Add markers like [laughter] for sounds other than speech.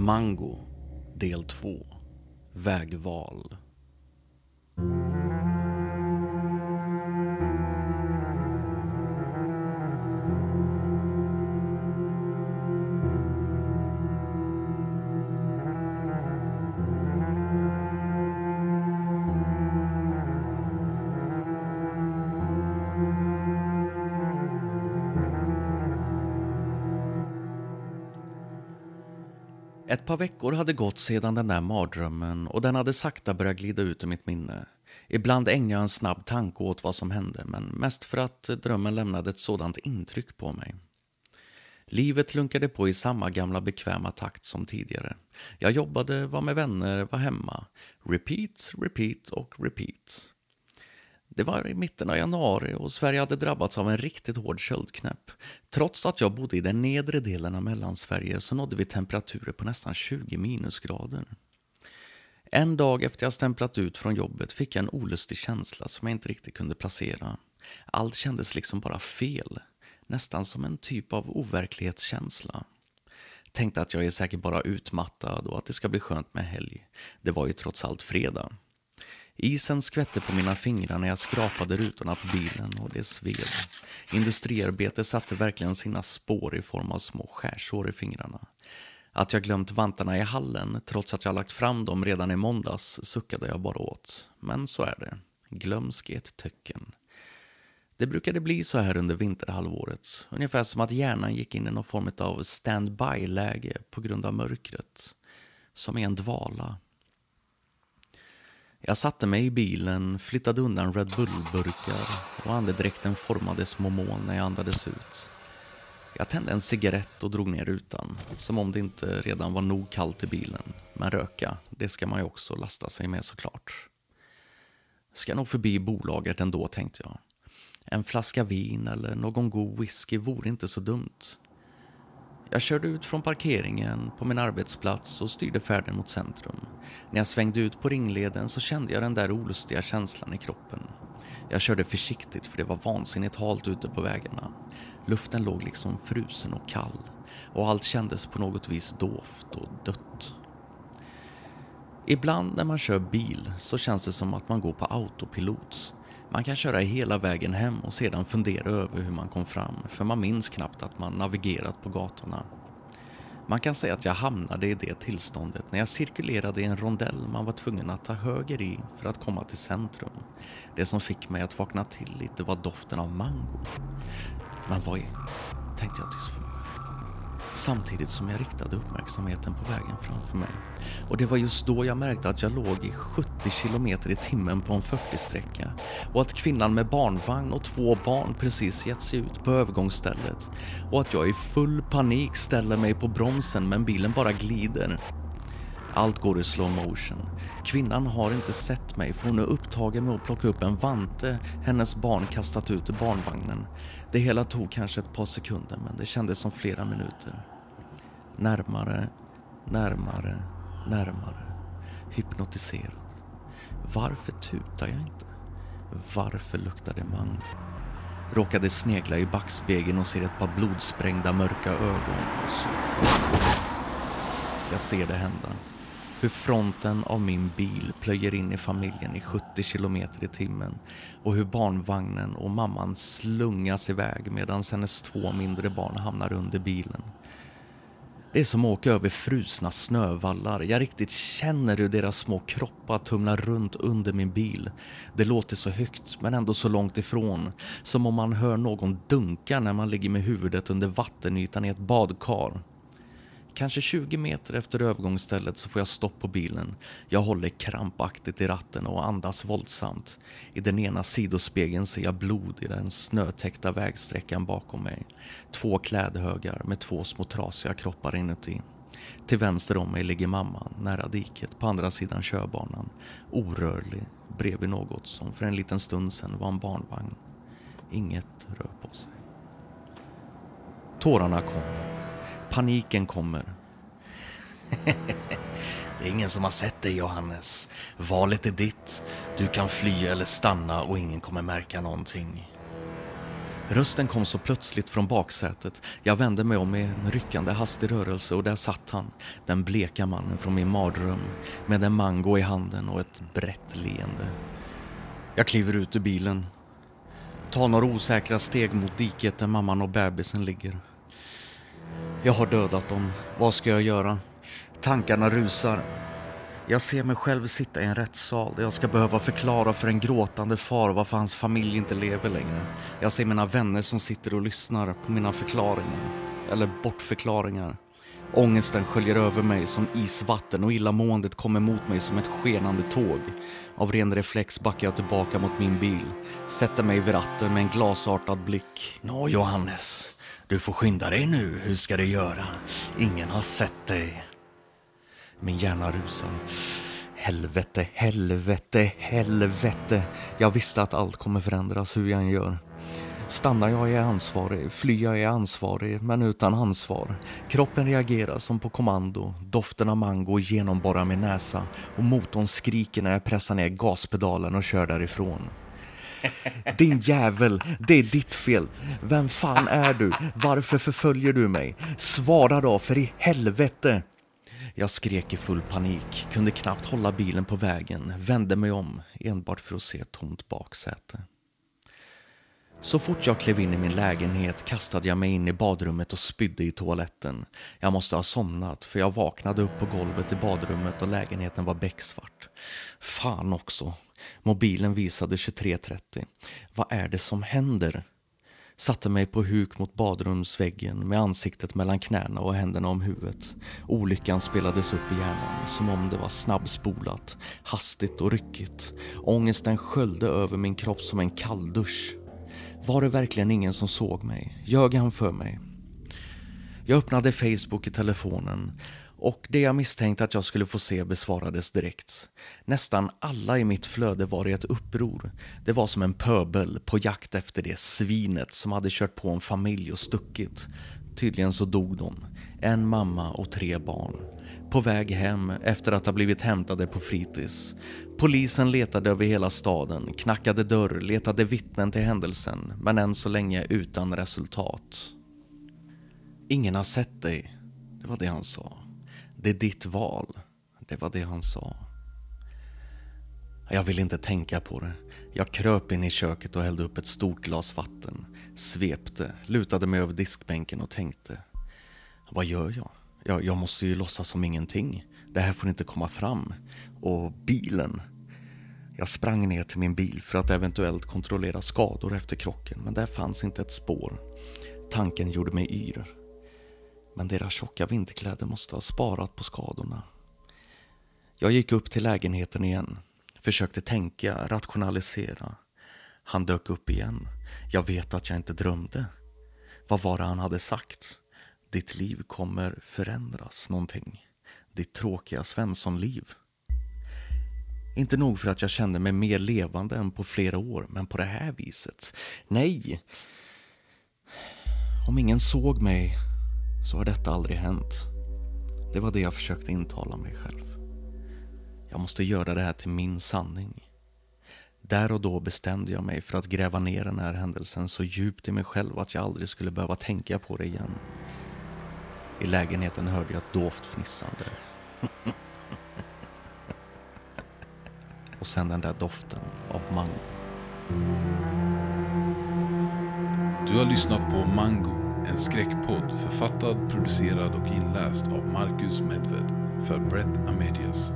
Mango del 2 Vägval. Ett par veckor hade gått sedan den där mardrömmen och den hade sakta börjat glida ut ur mitt minne. Ibland ägnade jag en snabb tanke åt vad som hände, men mest för att drömmen lämnade ett sådant intryck på mig. Livet lunkade på i samma gamla bekväma takt som tidigare. Jag jobbade, var med vänner, var hemma. Repeat, repeat och repeat. Det var i mitten av januari och Sverige hade drabbats av en riktigt hård köldknäpp. Trots att jag bodde i den nedre delen av Mellansverige så nådde vi temperaturer på nästan 20 minusgrader. En dag efter jag stämplat ut från jobbet fick jag en olustig känsla som jag inte riktigt kunde placera. Allt kändes liksom bara fel. Nästan som en typ av overklighetskänsla. Tänkte att jag är säkert bara utmattad och att det ska bli skönt med helg. Det var ju trots allt fredag. Isen skvätte på mina fingrar när jag skrapade rutorna på bilen och det sved. Industriarbete satte verkligen sina spår i form av små skärsår i fingrarna. Att jag glömt vantarna i hallen, trots att jag lagt fram dem redan i måndags, suckade jag bara åt. Men så är det. Glömsk är ett töcken. Det brukade bli så här under vinterhalvåret. Ungefär som att hjärnan gick in i någon form av stand-by-läge på grund av mörkret. Som i en dvala. Jag satte mig i bilen, flyttade undan Red Bull-burkar och andedräkten formade små moln när jag andades ut. Jag tände en cigarett och drog ner rutan, som om det inte redan var nog kallt i bilen. Men röka, det ska man ju också lasta sig med såklart. Ska nog förbi bolaget ändå, tänkte jag. En flaska vin eller någon god whisky vore inte så dumt. Jag körde ut från parkeringen på min arbetsplats och styrde färden mot centrum. När jag svängde ut på ringleden så kände jag den där olustiga känslan i kroppen. Jag körde försiktigt för det var vansinnigt halt ute på vägarna. Luften låg liksom frusen och kall och allt kändes på något vis dovt och dött. Ibland när man kör bil så känns det som att man går på autopilot. Man kan köra hela vägen hem och sedan fundera över hur man kom fram, för man minns knappt att man navigerat på gatorna. Man kan säga att jag hamnade i det tillståndet när jag cirkulerade i en rondell man var tvungen att ta höger i för att komma till centrum. Det som fick mig att vakna till lite var doften av mango. Men vad är... tänkte jag tyst för samtidigt som jag riktade uppmärksamheten på vägen framför mig. Och det var just då jag märkte att jag låg i 70 kilometer i timmen på en 40-sträcka och att kvinnan med barnvagn och två barn precis gett sig ut på övergångsstället och att jag i full panik ställer mig på bromsen men bilen bara glider. Allt går i slow motion. Kvinnan har inte sett mig för hon är upptagen med att plocka upp en vante hennes barn kastat ut ur barnvagnen. Det hela tog kanske ett par sekunder men det kändes som flera minuter. Närmare, närmare, närmare. Hypnotiserad. Varför tutar jag inte? Varför luktar det mango? Råkade snegla i backspegeln och ser ett par blodsprängda mörka ögon. Jag ser det hända. Hur fronten av min bil plöjer in i familjen i 70 kilometer i timmen och hur barnvagnen och mamman slungas iväg medan hennes två mindre barn hamnar under bilen. Det är som att åka över frusna snövallar. Jag riktigt känner hur deras små kroppar tumlar runt under min bil. Det låter så högt, men ändå så långt ifrån. Som om man hör någon dunka när man ligger med huvudet under vattenytan i ett badkar. Kanske 20 meter efter övergångsstället så får jag stopp på bilen. Jag håller krampaktigt i ratten och andas våldsamt. I den ena sidospegeln ser jag blod i den snötäckta vägsträckan bakom mig. Två klädhögar med två små trasiga kroppar inuti. Till vänster om mig ligger mamman nära diket på andra sidan körbanan. Orörlig bredvid något som för en liten stund sedan var en barnvagn. Inget rör på sig. Tårarna kommer. Paniken kommer. Det är ingen som har sett dig, Johannes. Valet är ditt. Du kan fly eller stanna och ingen kommer märka någonting. Rösten kom så plötsligt från baksätet. Jag vände mig om med en ryckande hastig rörelse och där satt han, den bleka mannen från min mardröm, med en mango i handen och ett brett leende. Jag kliver ut ur bilen, tar några osäkra steg mot diket där mamman och bebisen ligger. Jag har dödat dem. Vad ska jag göra? Tankarna rusar. Jag ser mig själv sitta i en rättssal där jag ska behöva förklara för en gråtande far varför hans familj inte lever längre. Jag ser mina vänner som sitter och lyssnar på mina förklaringar. Eller bortförklaringar. Ångesten sköljer över mig som isvatten och illamåendet kommer mot mig som ett skenande tåg. Av ren reflex backar jag tillbaka mot min bil, sätter mig vid ratten med en glasartad blick. Nå Johannes, du får skynda dig nu. Hur ska du göra? Ingen har sett dig. Min hjärna rusar. Helvete, helvete, helvete. Jag visste att allt kommer förändras hur jag än gör. Stannar jag är jag ansvarig, flyr jag är jag ansvarig, men utan ansvar. Kroppen reagerar som på kommando, doften av mango genomborrar min näsa och motorn skriker när jag pressar ner gaspedalen och kör därifrån. Din jävel, det är ditt fel. Vem fan är du? Varför förföljer du mig? Svara då, för i helvete! Jag skrek i full panik, kunde knappt hålla bilen på vägen, vände mig om enbart för att se ett tomt baksäte. Så fort jag klev in i min lägenhet kastade jag mig in i badrummet och spydde i toaletten. Jag måste ha somnat för jag vaknade upp på golvet i badrummet och lägenheten var becksvart. Fan också. Mobilen visade 23.30. Vad är det som händer? Satte mig på huk mot badrumsväggen med ansiktet mellan knäna och händerna om huvudet. Olyckan spelades upp i hjärnan som om det var snabbspolat, hastigt och ryckigt. Ångesten sköljde över min kropp som en kalldusch. Var det verkligen ingen som såg mig? Ljög han för mig? Jag öppnade Facebook i telefonen och det jag misstänkte att jag skulle få se besvarades direkt. Nästan alla i mitt flöde var i ett uppror. Det var som en pöbel på jakt efter det svinet som hade kört på en familj och stuckit. Tydligen så dog de. En mamma och tre barn. På väg hem efter att ha blivit hämtade på fritids. Polisen letade över hela staden, knackade dörr, letade vittnen till händelsen, men än så länge utan resultat. Ingen har sett dig, det var det han sa. Det är ditt val. Det var det han sa. Jag ville inte tänka på det. Jag kröp in i köket och hällde upp ett stort glas vatten. Svepte, lutade mig över diskbänken och tänkte. Vad gör jag? Jag, jag måste ju låtsas som ingenting. Det här får inte komma fram. Och bilen. Jag sprang ner till min bil för att eventuellt kontrollera skador efter krocken, men där fanns inte ett spår. Tanken gjorde mig yr. Men deras tjocka vinterkläder måste ha sparat på skadorna. Jag gick upp till lägenheten igen. Försökte tänka, rationalisera. Han dök upp igen. Jag vet att jag inte drömde. Vad var det han hade sagt? Ditt liv kommer förändras någonting. Ditt tråkiga Svenssonliv. Inte nog för att jag kände mig mer levande än på flera år, men på det här viset. Nej! Om ingen såg mig så har detta aldrig hänt. Det var det jag försökte intala mig själv. Jag måste göra det här till min sanning. Där och då bestämde jag mig för att gräva ner den här händelsen så djupt i mig själv att jag aldrig skulle behöva tänka på det igen. I lägenheten hörde jag ett dovt fnissande. [laughs] och sen den där doften av mango. Du har lyssnat på Mango en skräckpodd författad, producerad och inläst av Marcus Medved för Breath Amedius.